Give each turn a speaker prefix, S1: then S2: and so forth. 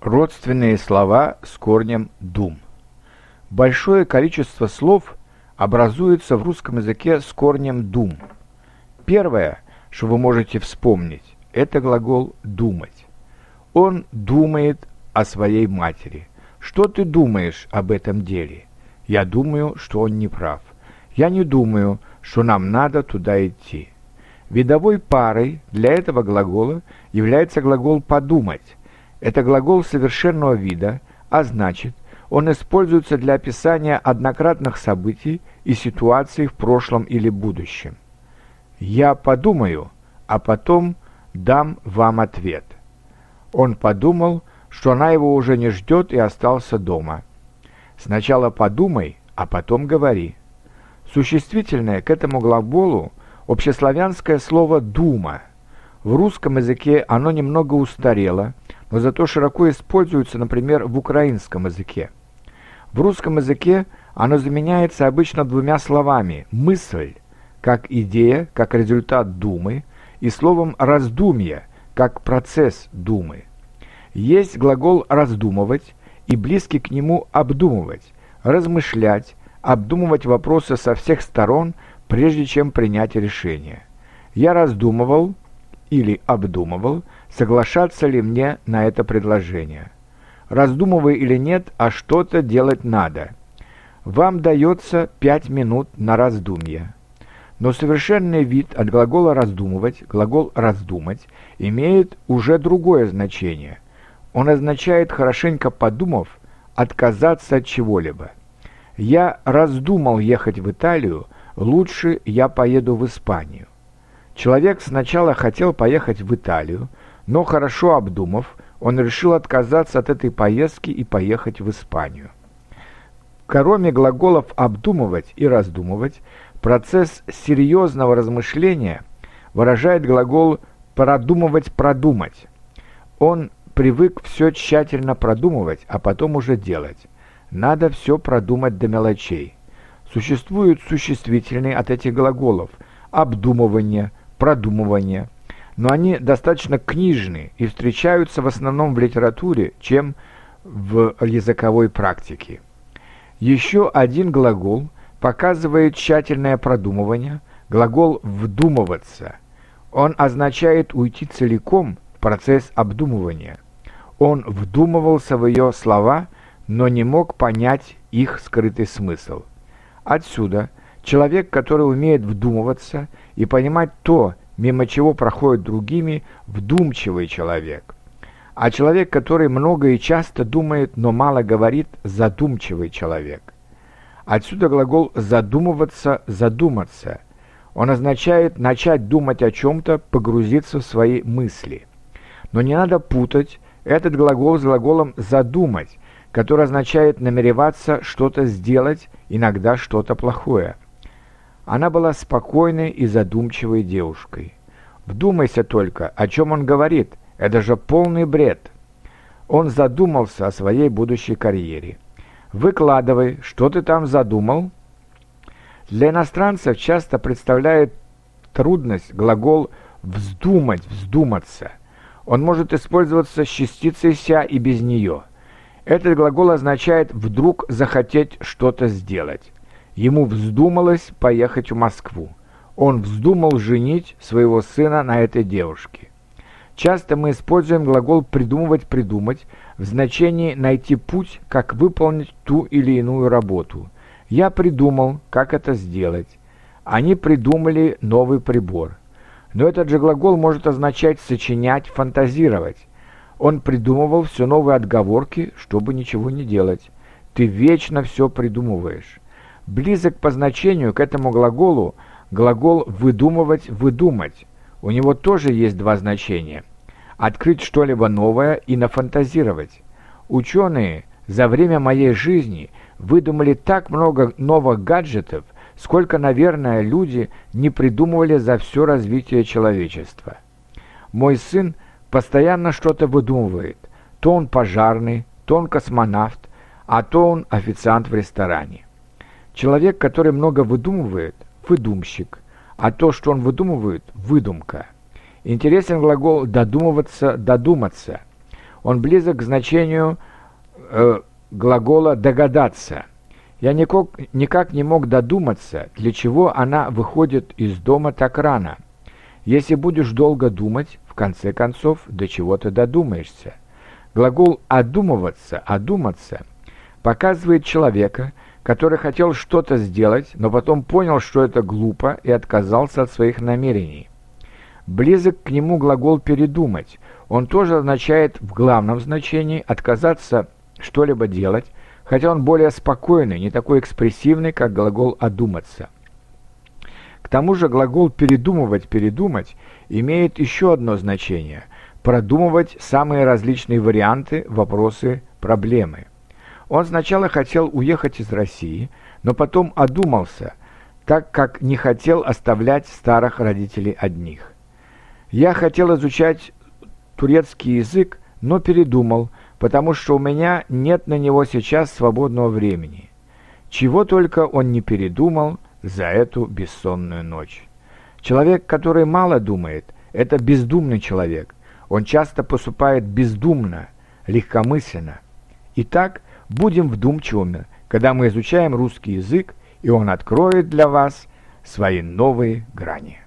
S1: Родственные слова с корнем «дум». Большое количество слов образуется в русском языке с корнем «дум». Первое, что вы можете вспомнить, это глагол «думать». Он думает о своей матери. Что ты думаешь об этом деле? Я думаю, что он не прав. Я не думаю, что нам надо туда идти. Видовой парой для этого глагола является глагол «подумать», это глагол совершенного вида, а значит, он используется для описания однократных событий и ситуаций в прошлом или будущем. «Я подумаю, а потом дам вам ответ». Он подумал, что она его уже не ждет и остался дома. Сначала подумай, а потом говори. Существительное к этому глаголу общеславянское слово «дума». В русском языке оно немного устарело, но зато широко используется, например, в украинском языке. В русском языке оно заменяется обычно двумя словами «мысль» как идея, как результат думы, и словом «раздумье» как процесс думы. Есть глагол «раздумывать» и близкий к нему «обдумывать», «размышлять», обдумывать вопросы со всех сторон, прежде чем принять решение. Я раздумывал или обдумывал – соглашаться ли мне на это предложение. Раздумывая или нет, а что-то делать надо. Вам дается пять минут на раздумье. Но совершенный вид от глагола «раздумывать», глагол «раздумать» имеет уже другое значение. Он означает, хорошенько подумав, отказаться от чего-либо. Я раздумал ехать в Италию, лучше я поеду в Испанию. Человек сначала хотел поехать в Италию, но хорошо обдумав, он решил отказаться от этой поездки и поехать в Испанию. Кроме глаголов «обдумывать» и «раздумывать», процесс серьезного размышления выражает глагол «продумывать-продумать». Он привык все тщательно продумывать, а потом уже делать. Надо все продумать до мелочей. Существуют существительные от этих глаголов «обдумывание», «продумывание», но они достаточно книжные и встречаются в основном в литературе, чем в языковой практике. Еще один глагол показывает тщательное продумывание, глагол «вдумываться». Он означает уйти целиком в процесс обдумывания. Он вдумывался в ее слова, но не мог понять их скрытый смысл. Отсюда человек, который умеет вдумываться и понимать то, мимо чего проходит другими вдумчивый человек. А человек, который много и часто думает, но мало говорит, задумчивый человек. Отсюда глагол «задумываться», «задуматься». Он означает начать думать о чем-то, погрузиться в свои мысли. Но не надо путать этот глагол с глаголом «задумать», который означает намереваться что-то сделать, иногда что-то плохое. Она была спокойной и задумчивой девушкой. Вдумайся только, о чем он говорит. Это же полный бред. Он задумался о своей будущей карьере. Выкладывай, что ты там задумал? Для иностранцев часто представляет трудность глагол «вздумать», «вздуматься». Он может использоваться с частицей «ся» и без нее. Этот глагол означает «вдруг захотеть что-то сделать». Ему вздумалось поехать в Москву. Он вздумал женить своего сына на этой девушке. Часто мы используем глагол «придумывать-придумать» в значении «найти путь, как выполнить ту или иную работу». Я придумал, как это сделать. Они придумали новый прибор. Но этот же глагол может означать сочинять, фантазировать. Он придумывал все новые отговорки, чтобы ничего не делать. Ты вечно все придумываешь близок по значению к этому глаголу глагол «выдумывать», «выдумать». У него тоже есть два значения. Открыть что-либо новое и нафантазировать. Ученые за время моей жизни выдумали так много новых гаджетов, сколько, наверное, люди не придумывали за все развитие человечества. Мой сын постоянно что-то выдумывает. То он пожарный, то он космонавт, а то он официант в ресторане. Человек, который много выдумывает, выдумщик, а то, что он выдумывает, выдумка. Интересен глагол «додумываться», «додуматься». Он близок к значению э, глагола «догадаться». Я никак, никак не мог додуматься, для чего она выходит из дома так рано. Если будешь долго думать, в конце концов, до чего ты додумаешься. Глагол «одумываться», «одуматься» показывает человека, который хотел что-то сделать, но потом понял, что это глупо и отказался от своих намерений. Близок к нему глагол «передумать». Он тоже означает в главном значении отказаться что-либо делать, хотя он более спокойный, не такой экспрессивный, как глагол «одуматься». К тому же глагол «передумывать», «передумать» имеет еще одно значение – продумывать самые различные варианты, вопросы, проблемы. Он сначала хотел уехать из России, но потом одумался, так как не хотел оставлять старых родителей одних. Я хотел изучать турецкий язык, но передумал, потому что у меня нет на него сейчас свободного времени. Чего только он не передумал за эту бессонную ночь. Человек, который мало думает, это бездумный человек. Он часто поступает бездумно, легкомысленно. Итак, будем вдумчивыми, когда мы изучаем русский язык, и он откроет для вас свои новые грани.